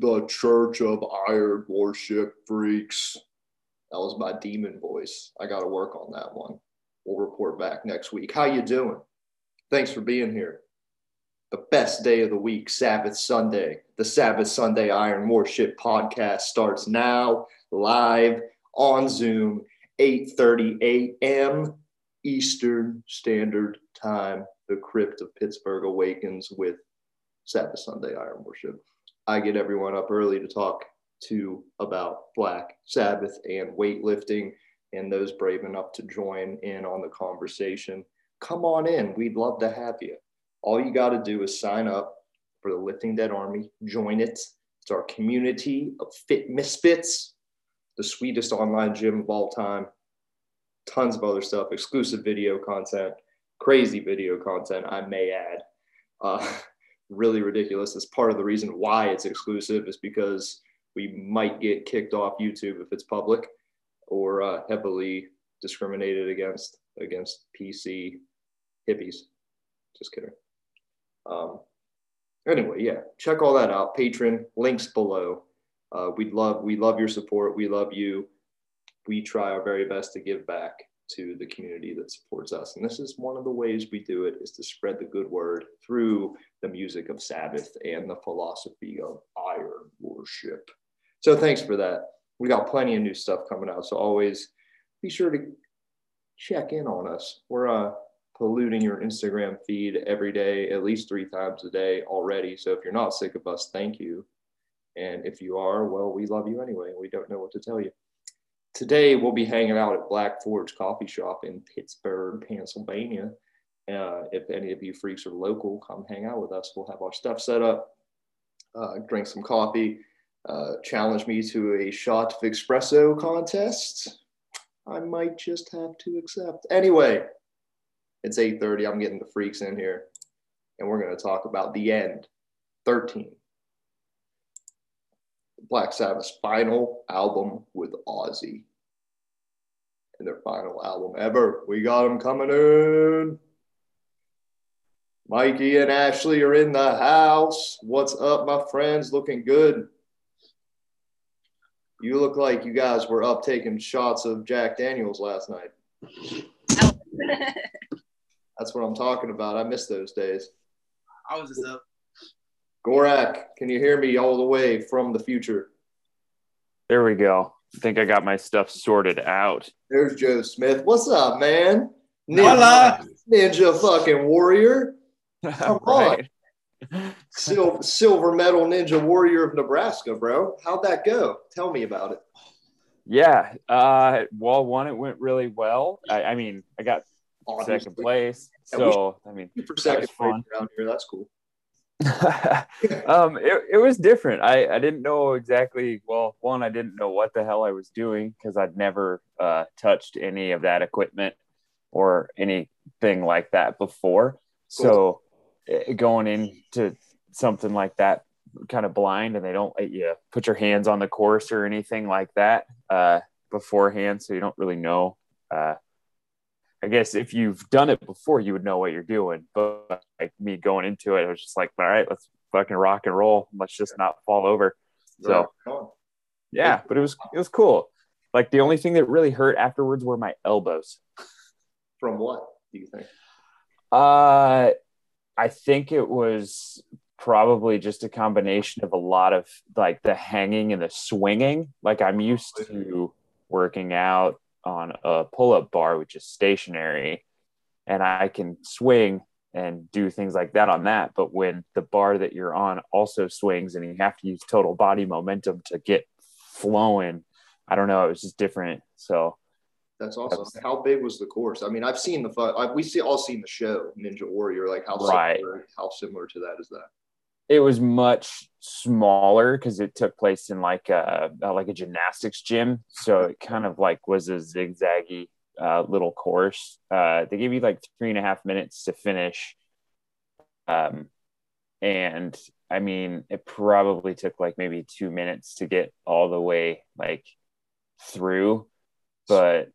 the Church of Iron Worship Freaks. That was my demon voice. I got to work on that one. We'll report back next week. How you doing? Thanks for being here. The best day of the week, Sabbath Sunday. The Sabbath Sunday Iron Worship podcast starts now, live on Zoom, 8:30 a.m. Eastern Standard Time. The crypt of Pittsburgh awakens with Sabbath Sunday Iron Worship. I get everyone up early to talk to about Black Sabbath and weightlifting, and those brave enough to join in on the conversation. Come on in. We'd love to have you. All you got to do is sign up for the Lifting Dead Army, join it. It's our community of fit misfits, the sweetest online gym of all time. Tons of other stuff, exclusive video content, crazy video content, I may add. Uh, really ridiculous. It's part of the reason why it's exclusive is because we might get kicked off YouTube if it's public or uh, heavily discriminated against against PC hippies. Just kidding. Um, anyway, yeah, check all that out. Patreon links below. Uh, we'd love we love your support. We love you. We try our very best to give back to the community that supports us. And this is one of the ways we do it is to spread the good word through the music of Sabbath and the philosophy of iron worship. So thanks for that. We got plenty of new stuff coming out. So always be sure to check in on us. We're uh, polluting your Instagram feed every day, at least three times a day already. So if you're not sick of us, thank you. And if you are, well, we love you anyway. We don't know what to tell you. Today, we'll be hanging out at Black Forge Coffee Shop in Pittsburgh, Pennsylvania. Uh, if any of you freaks are local, come hang out with us. We'll have our stuff set up, uh, drink some coffee, uh, challenge me to a shot of espresso contest. I might just have to accept. Anyway, it's 8:30. I'm getting the freaks in here, and we're going to talk about the end. 13. Black Sabbath's final album with Ozzy. And their final album ever. We got them coming in. Mikey and Ashley are in the house. What's up, my friends? Looking good. You look like you guys were up taking shots of Jack Daniels last night. That's what I'm talking about. I miss those days. I was just up. Gorak, can you hear me all the way from the future? There we go. I think I got my stuff sorted out. There's Joe Smith. What's up, man? Ninja, ninja fucking warrior. Come right. on. Silver, silver medal ninja warrior of Nebraska, bro. How'd that go? Tell me about it. Yeah. Uh, well, one, it went really well. I, I mean, I got Obviously. second place. So, I mean, for second place around here, that's cool. um, it, it was different. I, I didn't know exactly. Well, one, I didn't know what the hell I was doing because I'd never uh, touched any of that equipment or anything like that before. Cool. So going into something like that, kind of blind, and they don't let you put your hands on the course or anything like that uh, beforehand, so you don't really know uh, I guess if you've done it before, you would know what you're doing. But like me going into it, I was just like, all right, let's fucking rock and roll. Let's just not fall over. So yeah, but it was it was cool. Like the only thing that really hurt afterwards were my elbows. From what do you think? Uh I think it was probably just a combination of a lot of like the hanging and the swinging. Like I'm used to working out on a pull-up bar which is stationary and i can swing and do things like that on that but when the bar that you're on also swings and you have to use total body momentum to get flowing i don't know it was just different so that's awesome. How big was the course? I mean, I've seen the we see all seen the show Ninja Warrior. Like how right. similar, how similar to that is that? it was much smaller because it took place in like a, like a gymnastics gym so it kind of like was a zigzaggy uh, little course uh, they gave you like three and a half minutes to finish um, and i mean it probably took like maybe two minutes to get all the way like through but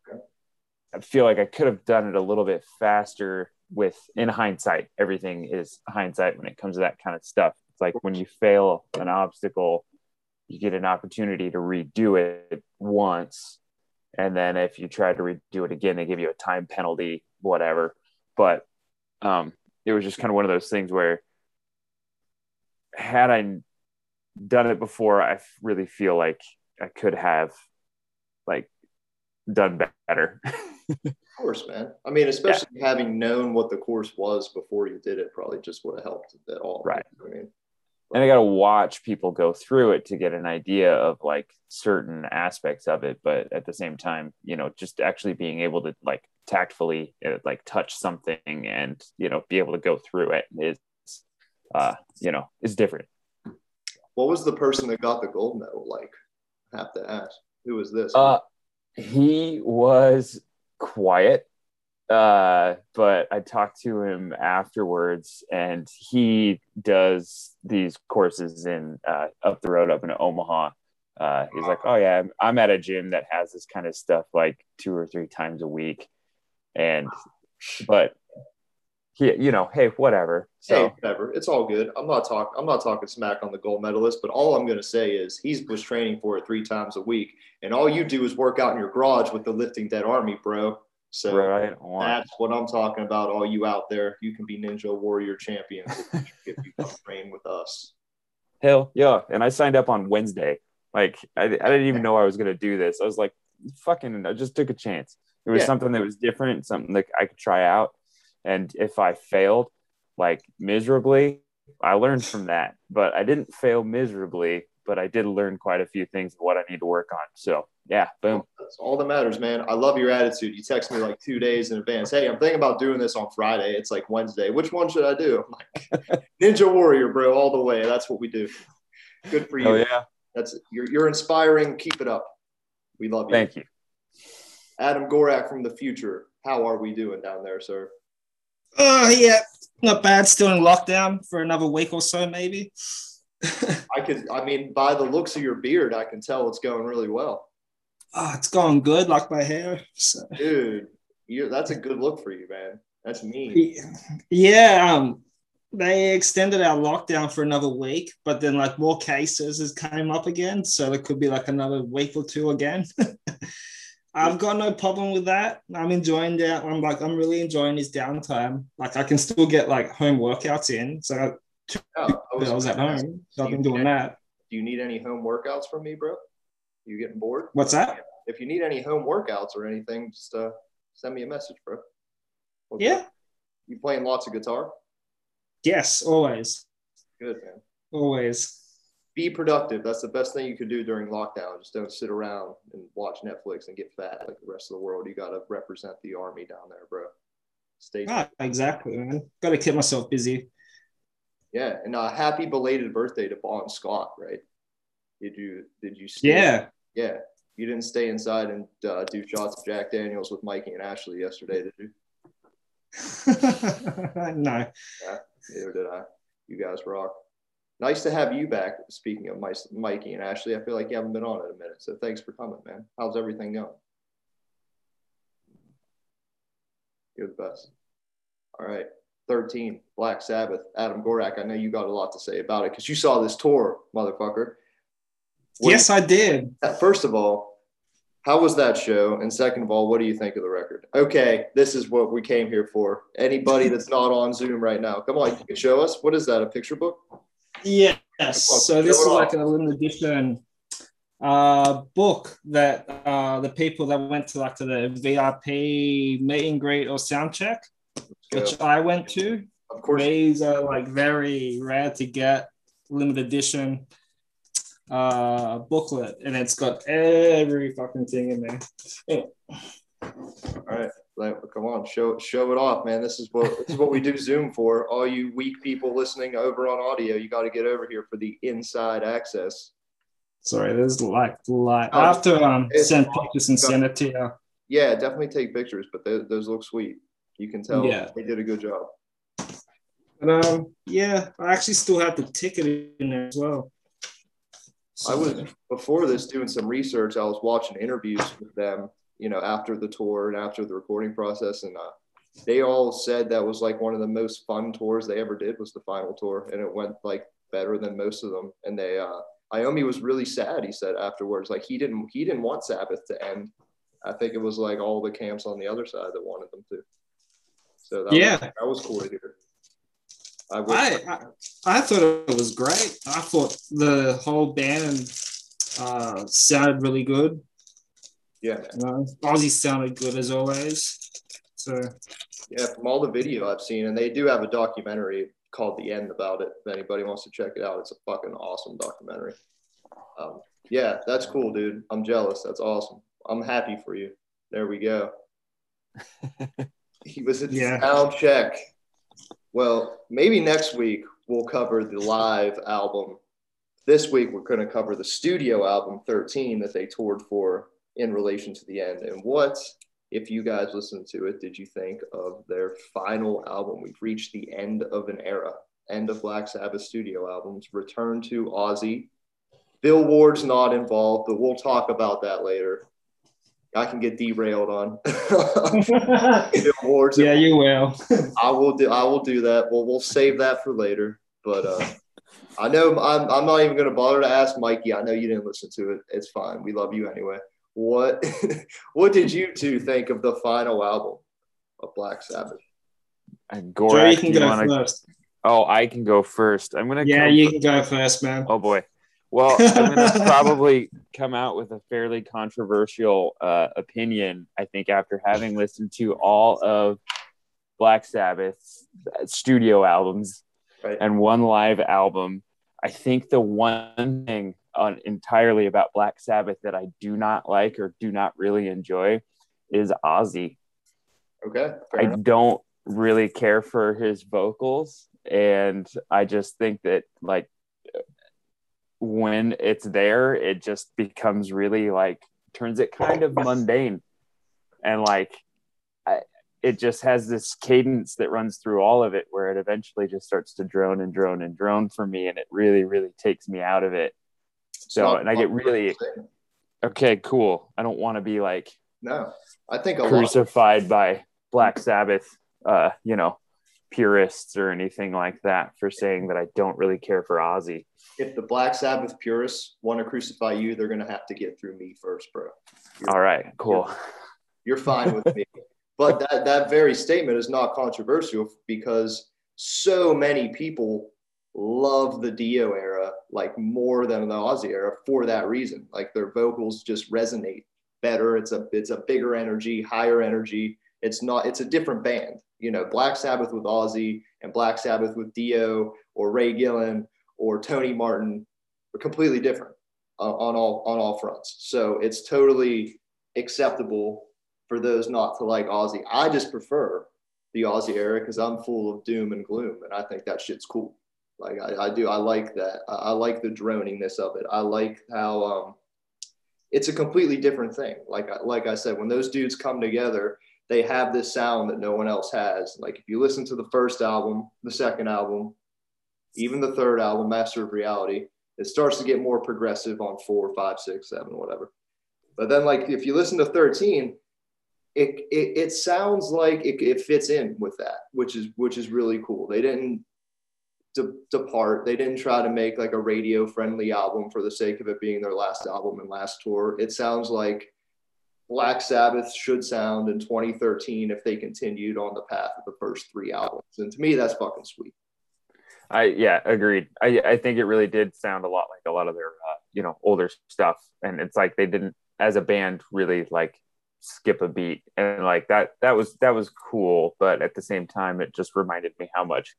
i feel like i could have done it a little bit faster with in hindsight everything is hindsight when it comes to that kind of stuff It's like when you fail an obstacle, you get an opportunity to redo it once. And then if you try to redo it again, they give you a time penalty, whatever. But um, it was just kind of one of those things where had I done it before, I really feel like I could have like done better. of course, man. I mean, especially yeah. having known what the course was before you did it, probably just would have helped at all. Right. I mean, and I got to watch people go through it to get an idea of like certain aspects of it. But at the same time, you know, just actually being able to like tactfully uh, like touch something and you know be able to go through it is, uh, you know, is different. What was the person that got the gold medal like? I have to ask. Who was this? Uh, he was quiet uh, but I talked to him afterwards, and he does these courses in uh, up the road up in Omaha. Uh, he's like, "Oh yeah, I'm, I'm, at a gym that has this kind of stuff like two or three times a week," and but he, you know, hey, whatever. So hey, whatever, it's all good. I'm not talking. I'm not talking smack on the gold medalist, but all I'm going to say is he was training for it three times a week, and all you do is work out in your garage with the lifting dead army, bro. So right that's what I'm talking about. All you out there, you can be Ninja Warrior champions if you come train with us. Hell yeah! And I signed up on Wednesday. Like I, I didn't even know I was gonna do this. I was like, fucking, I just took a chance. It was yeah. something that was different, something that I could try out. And if I failed, like miserably, I learned from that. But I didn't fail miserably but I did learn quite a few things of what I need to work on. So yeah, boom. That's all that matters, man. I love your attitude. You text me like two days in advance. Hey, I'm thinking about doing this on Friday. It's like Wednesday. Which one should I do? I'm like, Ninja Warrior, bro, all the way. That's what we do. Good for oh, you. Oh yeah. That's you're you're inspiring. Keep it up. We love you. Thank you. Adam Gorak from the future. How are we doing down there, sir? Uh yeah, not bad. Still in lockdown for another week or so, maybe. I could, I mean, by the looks of your beard, I can tell it's going really well. Oh, it's going good, like my hair. So. Dude, you that's a good look for you, man. That's me. Yeah, um, they extended our lockdown for another week, but then like more cases has came up again, so it could be like another week or two again. I've got no problem with that. I'm enjoying that. I'm like, I'm really enjoying this downtime. Like, I can still get like home workouts in. So two oh, I was at home. So I've been doing that. Do you need any home workouts from me, bro? You getting bored? What's that? If you need any home workouts or anything, just uh, send me a message, bro. What's yeah. Up? You playing lots of guitar? Yes, always. Good, man. Always. Be productive. That's the best thing you could do during lockdown. Just don't sit around and watch Netflix and get fat like the rest of the world. You got to represent the army down there, bro. Stay. Ah, exactly, man. Got to keep myself busy. Yeah, and uh, happy belated birthday to Bon Scott, right? Did you did you? Stay, yeah, yeah. You didn't stay inside and uh, do shots of Jack Daniels with Mikey and Ashley yesterday, did you? no. Yeah, neither did I. You guys rock. Nice to have you back. Speaking of my, Mikey and Ashley, I feel like you haven't been on in a minute. So thanks for coming, man. How's everything going? You're the best. All right. 13, Black Sabbath, Adam Gorak. I know you got a lot to say about it because you saw this tour, motherfucker. What yes, I did. First of all, how was that show? And second of all, what do you think of the record? Okay, this is what we came here for. Anybody that's not on Zoom right now, come on, you can show us. What is that? A picture book? Yes. so this is like a limited edition uh, book that uh, the people that went to like to the VIP meet and greet or sound check which I went to. Of course, these are like very rare to get, limited edition uh, booklet, and it's got every fucking thing in there. Yeah. All right, like, come on, show show it off, man. This is what this is what we do Zoom for. All you weak people listening over on audio, you got to get over here for the inside access. Sorry, there's like like oh, after um send pictures and send it to you. Yeah, definitely take pictures, but they, those look sweet. You can tell yeah. they did a good job. And um, yeah, I actually still have the ticket in there as well. So. I was before this doing some research. I was watching interviews with them, you know, after the tour and after the recording process, and uh, they all said that was like one of the most fun tours they ever did was the final tour, and it went like better than most of them. And they, uh, Iommi was really sad. He said afterwards, like he didn't, he didn't want Sabbath to end. I think it was like all the camps on the other side that wanted them to. So that Yeah. was, that was cool to hear. I, I, I I thought it was great. I thought the whole band uh, sounded really good. Yeah, know, Ozzy sounded good as always. So Yeah, from all the video I've seen, and they do have a documentary called The End about it. If anybody wants to check it out, it's a fucking awesome documentary. Um, yeah, that's cool, dude. I'm jealous. That's awesome. I'm happy for you. There we go. he was at Yeah. sound check. Well, maybe next week we'll cover the live album. This week we're going to cover the studio album 13 that they toured for in relation to the end. And what if you guys listened to it, did you think of their final album? We've reached the end of an era, end of Black Sabbath studio albums, return to Ozzy. Bill Ward's not involved, but we'll talk about that later. I can get derailed on. Bill Ward's yeah, you will. I will do. I will do that. We'll we'll save that for later. But uh, I know I'm. I'm not even going to bother to ask Mikey. I know you didn't listen to it. It's fine. We love you anyway. What What did you two think of the final album of Black Sabbath? And Joe, you can you go wanna- first. Oh, I can go first. I'm gonna. Yeah, come you can go first, man. Oh boy. Well, I'm going to probably come out with a fairly controversial uh, opinion. I think after having listened to all of Black Sabbath's studio albums Right. and one live album, I think the one thing on entirely about Black Sabbath that I do not like or do not really enjoy is Ozzy. Okay. I enough. don't really care for his vocals, and I just think that like when it's there, it just becomes really like turns it kind of mundane, and like I, it just has this cadence that runs through all of it, where it eventually just starts to drone and drone and drone for me, and it really really takes me out of it. So, and I get really okay, cool. I don't want to be like no. I think crucified by Black Sabbath, uh, you know, purists or anything like that for saying that I don't really care for Ozzy. If the Black Sabbath purists want to crucify you, they're going to have to get through me first, bro. You're- All right, cool. you're fine with me. But that, that very statement is not controversial because so many people love the Dio era like more than the Ozzy era for that reason. Like their vocals just resonate better. It's a it's a bigger energy, higher energy. It's not it's a different band. You know, Black Sabbath with Ozzy and Black Sabbath with Dio or Ray Gillen or Tony Martin are completely different uh, on all on all fronts. So it's totally acceptable for those not to like Ozzy. I just prefer the Ozzy era because I'm full of doom and gloom, and I think that shit's cool. Like I, I do, I like that. I, I like the droniness of it. I like how um, it's a completely different thing. Like I- like I said, when those dudes come together, they have this sound that no one else has. Like if you listen to the first album, the second album, even the third album, Master of Reality, it starts to get more progressive on four, five, six, seven, whatever. But then, like, if you listen to 13, it, it, it sounds like it, it fits in with that, which is which is really cool. They didn't de- depart. They didn't try to make like a radio friendly album for the sake of it being their last album and last tour. It sounds like Black Sabbath should sound in 2013 if they continued on the path of the first three albums. And to me, that's fucking sweet. I yeah, agreed. I I think it really did sound a lot like a lot of their uh, you know older stuff, and it's like they didn't as a band really like skip a beat, and like that that was that was cool, but at the same time, it just reminded me how much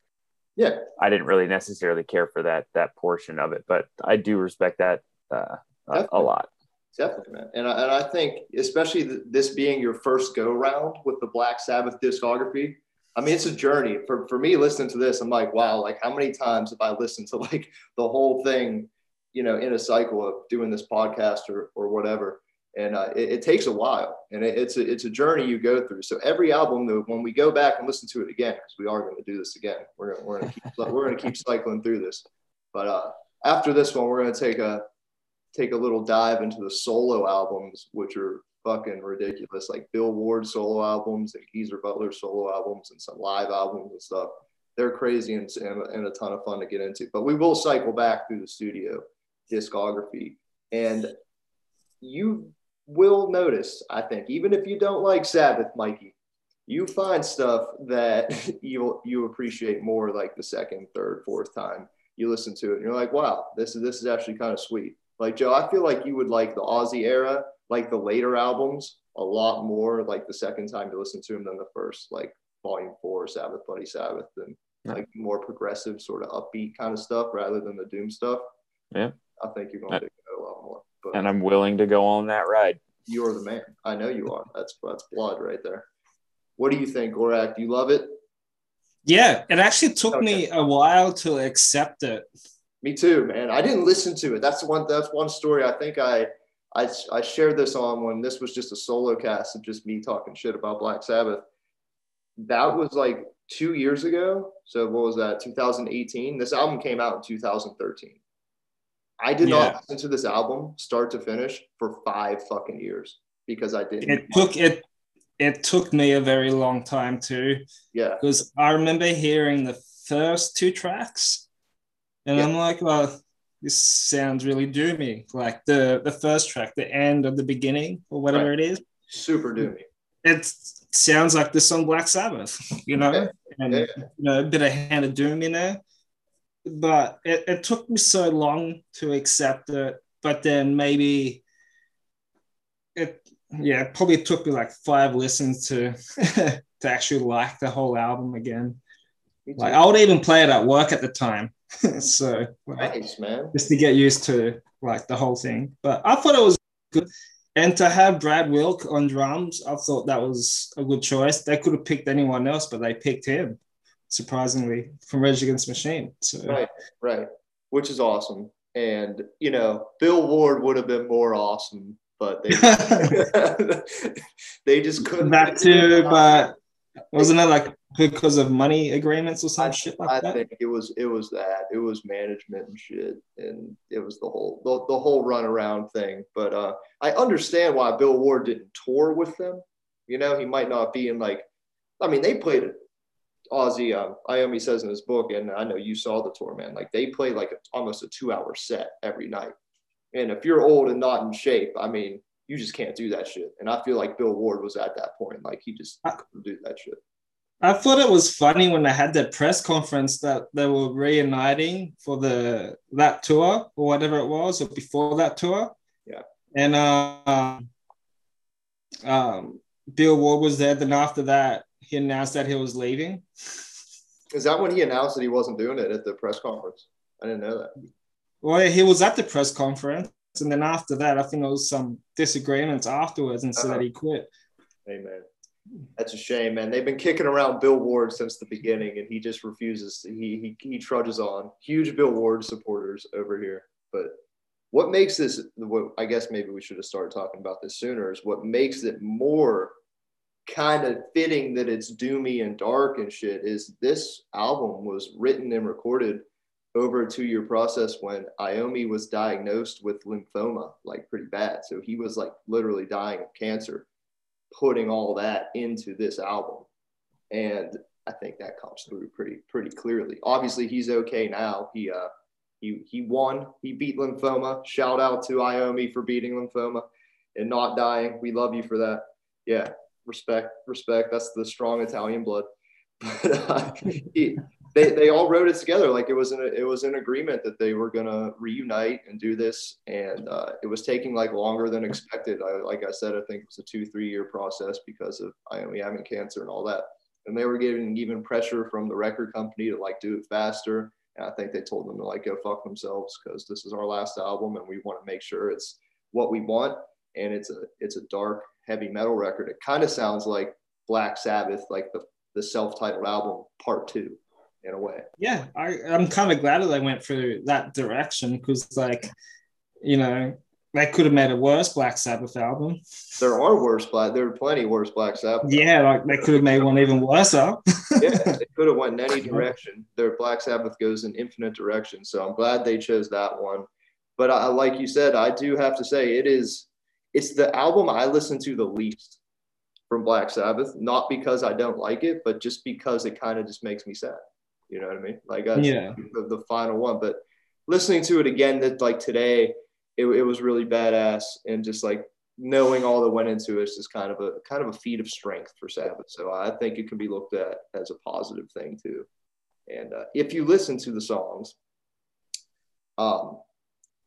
Yeah, I didn't really necessarily care for that that portion of it, but I do respect that uh, a, a lot. Definitely, man. And I, and I think, especially th- this being your first go round with the Black Sabbath discography, I mean, it's a journey. For, for me, listening to this, I'm like, wow, like how many times have I listened to like the whole thing, you know, in a cycle of doing this podcast or, or whatever. And uh, it, it takes a while and it, it's, a, it's a journey you go through. So every album, though, when we go back and listen to it again, because we are going to do this again, we're going we're gonna keep, we're to keep cycling through this. But uh, after this one, we're going to take a, take a little dive into the solo albums, which are fucking ridiculous, like Bill Ward solo albums and Geezer Butler solo albums and some live albums and stuff. they're crazy and, and a ton of fun to get into. But we will cycle back through the studio discography, and you will notice, I think, even if you don't like Sabbath, Mikey, you find stuff that you you appreciate more like the second, third, fourth time you listen to it, and you're like, wow, this is this is actually kind of sweet. Like Joe, I feel like you would like the Ozzy era, like the later albums, a lot more like the second time you listen to them than the first, like Volume Four, Sabbath Bloody Sabbath, and yeah. like more progressive, sort of upbeat kind of stuff rather than the doom stuff. Yeah, I think you're gonna dig it a lot more. But and I'm willing to go on that ride. You're the man. I know you are. That's that's blood right there. What do you think, Gorak? Do you love it? Yeah, it actually took okay. me a while to accept it. Me too, man. I didn't listen to it. That's one. That's one story. I think I, I, I shared this on when this was just a solo cast of just me talking shit about Black Sabbath. That was like two years ago. So what was that? 2018. This album came out in 2013. I did yeah. not listen to this album start to finish for five fucking years because I didn't. It took it it took me a very long time too. Yeah. Because I remember hearing the first two tracks and yeah. I'm like, well, this sounds really doomy. Like the the first track, the end of the beginning or whatever right. it is. Super doomy. It sounds like the song Black Sabbath, you know, yeah. and you know, a bit of hand of doom in there. But it, it took me so long to accept it. But then maybe it yeah, it probably took me like five listens to to actually like the whole album again. Like I would even play it at work at the time. so like, nice, man. Just to get used to like the whole thing. But I thought it was good. And to have Brad Wilk on drums, I thought that was a good choice. They could have picked anyone else, but they picked him, surprisingly, from Rage Against Machine. So right, right, which is awesome. And you know, Bill Ward would have been more awesome but they they just couldn't. That too, but wasn't it like because of money agreements or some I, shit like I that? think it was it was that it was management and shit, and it was the whole the, the whole run around thing. But uh, I understand why Bill Ward didn't tour with them. You know, he might not be in like. I mean, they played it. Ozzy, um, Iommi says in his book, and I know you saw the tour, man. Like they play like a, almost a two-hour set every night. And if you're old and not in shape, I mean, you just can't do that shit. And I feel like Bill Ward was at that point. Like he just couldn't do that shit. I thought it was funny when they had that press conference that they were reuniting for the that tour or whatever it was, or before that tour. Yeah. And uh, um, Bill Ward was there. Then after that, he announced that he was leaving. Is that when he announced that he wasn't doing it at the press conference? I didn't know that. Well, he was at the press conference, and then after that, I think there was some disagreements afterwards, and so uh-huh. that he quit. Amen. That's a shame, man. They've been kicking around Bill Ward since the beginning, and he just refuses. He he, he trudges on. Huge Bill Ward supporters over here. But what makes this? What I guess maybe we should have started talking about this sooner. Is what makes it more kind of fitting that it's doomy and dark and shit. Is this album was written and recorded over a two year process when Iommi was diagnosed with lymphoma, like pretty bad. So he was like literally dying of cancer, putting all that into this album. And I think that comes through pretty, pretty clearly. Obviously, he's okay now. He, uh, he, he won, he beat lymphoma. Shout out to Iommi for beating lymphoma and not dying. We love you for that. Yeah, respect, respect. That's the strong Italian blood. But uh, he, they, they all wrote it together like it was an it was an agreement that they were gonna reunite and do this, and uh, it was taking like longer than expected. I, like I said, I think it was a two three year process because of Iommi having cancer and all that, and they were getting even pressure from the record company to like do it faster. And I think they told them to like go fuck themselves because this is our last album and we want to make sure it's what we want. And it's a it's a dark heavy metal record. It kind of sounds like Black Sabbath, like the the self titled album part two in a way. Yeah, I, I'm kind of glad that they went through that direction because, like, you know, they could have made a worse Black Sabbath album. There are worse Black. There are plenty worse Black Sabbath. Yeah, like they could have made one even worse. Up. yeah, they could have went in any direction. Their Black Sabbath goes in infinite directions. So I'm glad they chose that one. But I, like you said, I do have to say it is. It's the album I listen to the least from Black Sabbath. Not because I don't like it, but just because it kind of just makes me sad You know what I mean? Like that's Yeah. the, the final one. But listening to it again, that like today, it, it was really badass, and just like knowing all that went into it is just kind of a kind of a feat of strength for Sabbath. So I think it can be looked at as a positive thing too. And uh, if you listen to the songs, um,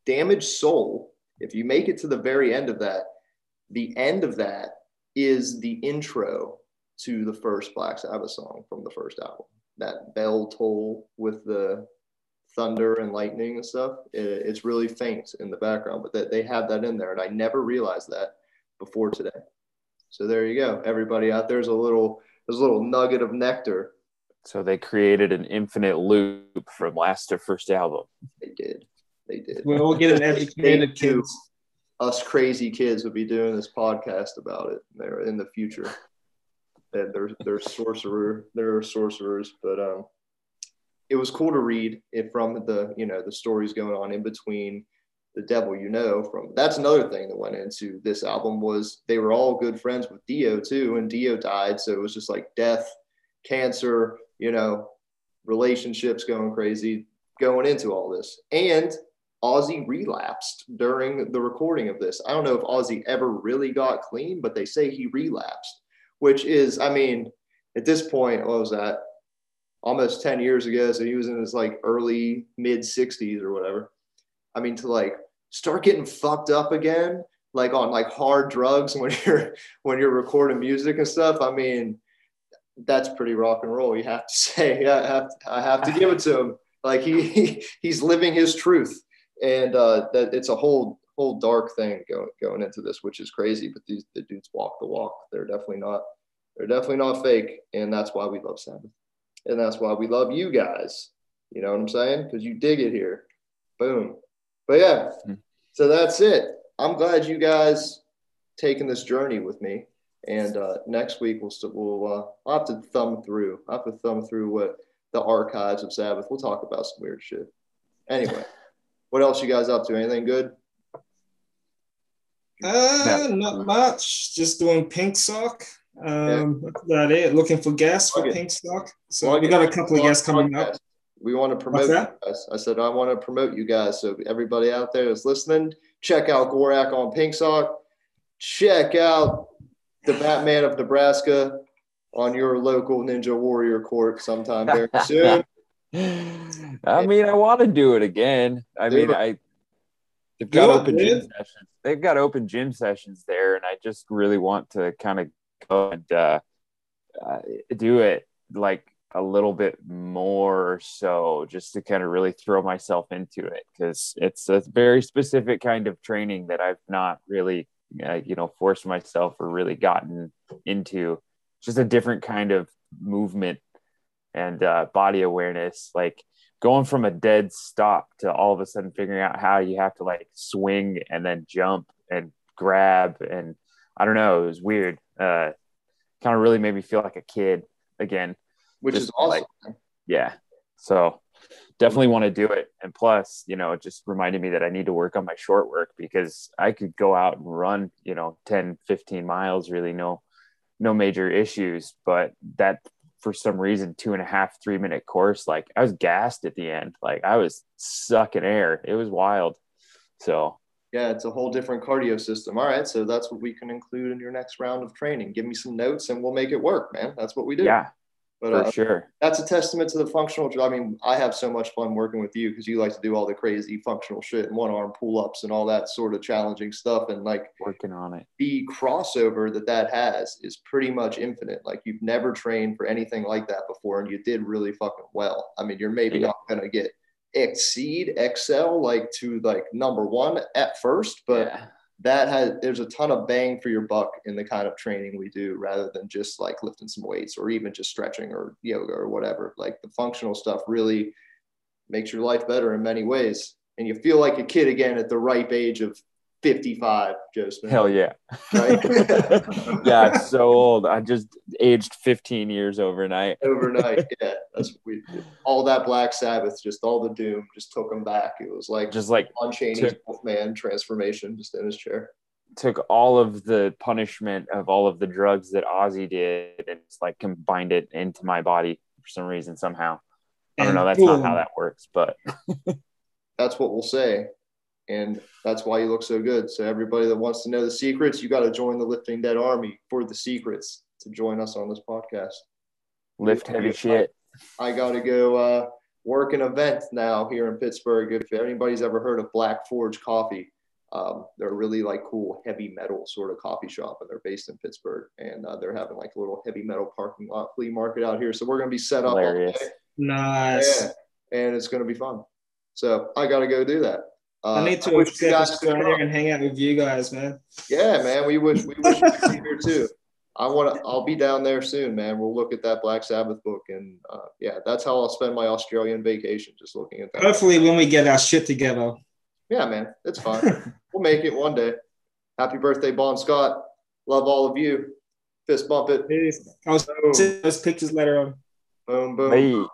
"Damaged Soul," if you make it to the very end of that, the end of that is the intro to the first Black Sabbath song from the first album. That bell toll with the thunder and lightning and stuff. It, it's really faint in the background, but that they have that in there, and I never realized that before today. So there you go, everybody out there's a little there's a little nugget of nectar. So they created an infinite loop from last to first album. They did, they did. We'll get They educated kids. Us crazy kids would be doing this podcast about it. They're in the future. And they're they're sorcerer, they're sorcerers, but um, it was cool to read it from the you know the stories going on in between the devil you know from that's another thing that went into this album was they were all good friends with dio too and dio died so it was just like death cancer you know relationships going crazy going into all this and ozzy relapsed during the recording of this i don't know if ozzy ever really got clean but they say he relapsed which is i mean at this point what was that almost 10 years ago. So he was in his like early mid 60s or whatever. I mean, to like start getting fucked up again, like on like hard drugs when you're when you're recording music and stuff. I mean, that's pretty rock and roll. You have to say, I have to, I have to give it to him. Like he he's living his truth, and uh, that it's a whole whole dark thing going going into this, which is crazy. But these the dudes walk the walk. They're definitely not they're definitely not fake, and that's why we love Sabbath and that's why we love you guys. You know what I'm saying? Because you dig it here. Boom. But yeah, Hmm. so that's it. I'm glad you guys taking this journey with me. And uh, next week we'll st- we'll uh, I'll have to thumb through. I'll have to thumb through what the archives of Sabbath. We'll talk about some weird shit. Anyway, what else you guys up to? Anything good? Uh, not much. Just doing pink sock. Um, that's about it. Looking for guests for pink sock. So Well, we got a couple of guests coming up. We want to promote What's you guys. I said I want to promote you guys. So everybody out there that's listening, check out Gorak on Pink Sock. Check out the Batman of Nebraska on your local Ninja Warrior court sometime very soon. I mean, I want to do it again. I mean. I they've got open gym sessions. They've got open gym sessions there, and I just really want to kind of go and uh, uh, do it like a little bit more so just to kind of really throw myself into it because it's a very specific kind of training that I've not really uh, you know forced myself or really gotten into just a different kind of movement and uh, body awareness like going from a dead stop to all of a sudden figuring out how you have to like swing and then jump and grab and I don't know it was weird. Uh kind of really made me feel like a kid again. Which Just is awesome. yeah. So definitely want to do it. And plus you know it just reminded me that i need to work on my short work because i could go out and run you know 10 15 miles really no no major issues. But that for some reason two and a half three minute course like i was gassed at the end like i was sucking air it was wild so Yeah, it's a whole different cardio system. All right, so that's what we can include in your next round of training. Give me some notes and we'll make it work, man. That's what we do. yeah but for uh, sure that's a testament to the functional. I mean, I have so much fun working with you because you like to do all the crazy functional shit and one arm pull ups and all that sort of challenging stuff. And like working on it the crossover that that has is pretty much infinite. Like you've never trained for anything like that before, and you did really fucking well. I mean, you're maybe Yeah. not gonna get exceed excel like to like number one at first, but yeah. That has there's a ton of bang for your buck in the kind of training we do rather than just like lifting some weights or even just stretching or yoga or whatever. Like the functional stuff really makes your life better in many ways. And you feel like a kid again at the ripe age of 55 joe smith. Hell yeah. Right? Yeah it's so old. I just aged 15 years overnight. Overnight yeah. That's what we all that black sabbath just all the doom just took him back. It was like just like Lon Chaney's took- man transformation just in his chair. Took all of the punishment of all of the drugs that Ozzy did and just like combined it into my body for some reason somehow. I don't know. And That's not how that works, but That's what we'll say. And that's why you look so good. So everybody that wants to know the secrets, you got to join the Lifting Dead Army for the secrets to join us on this podcast. lift heavy shit. I got to go uh, work an event now here in Pittsburgh. If anybody's ever heard of Black Forge Coffee, um, they're a really like cool heavy metal sort of coffee shop, and they're based in Pittsburgh. And uh, they're having like a little heavy metal parking lot flea market out here. So we're gonna be set up. all Hilarious. day. Nice. Yeah, and it's gonna be fun. So I got to go do that. Uh, I need to wish you accept guys could Australia come. and hang out with you guys, man. Yeah, man. We wish we wish you be here too. I want to. I'll be down there soon, man. We'll look at that Black Sabbath book, and uh, yeah, that's how I'll spend my Australian vacation, just looking at that. Hopefully, when we get our shit together. Yeah, man, it's fine. we'll make it one day. Happy birthday, Bon Scott. Love all of you. Fist bump it. Peace. I'll Boom, see those pictures later on. boom, boom. Hey.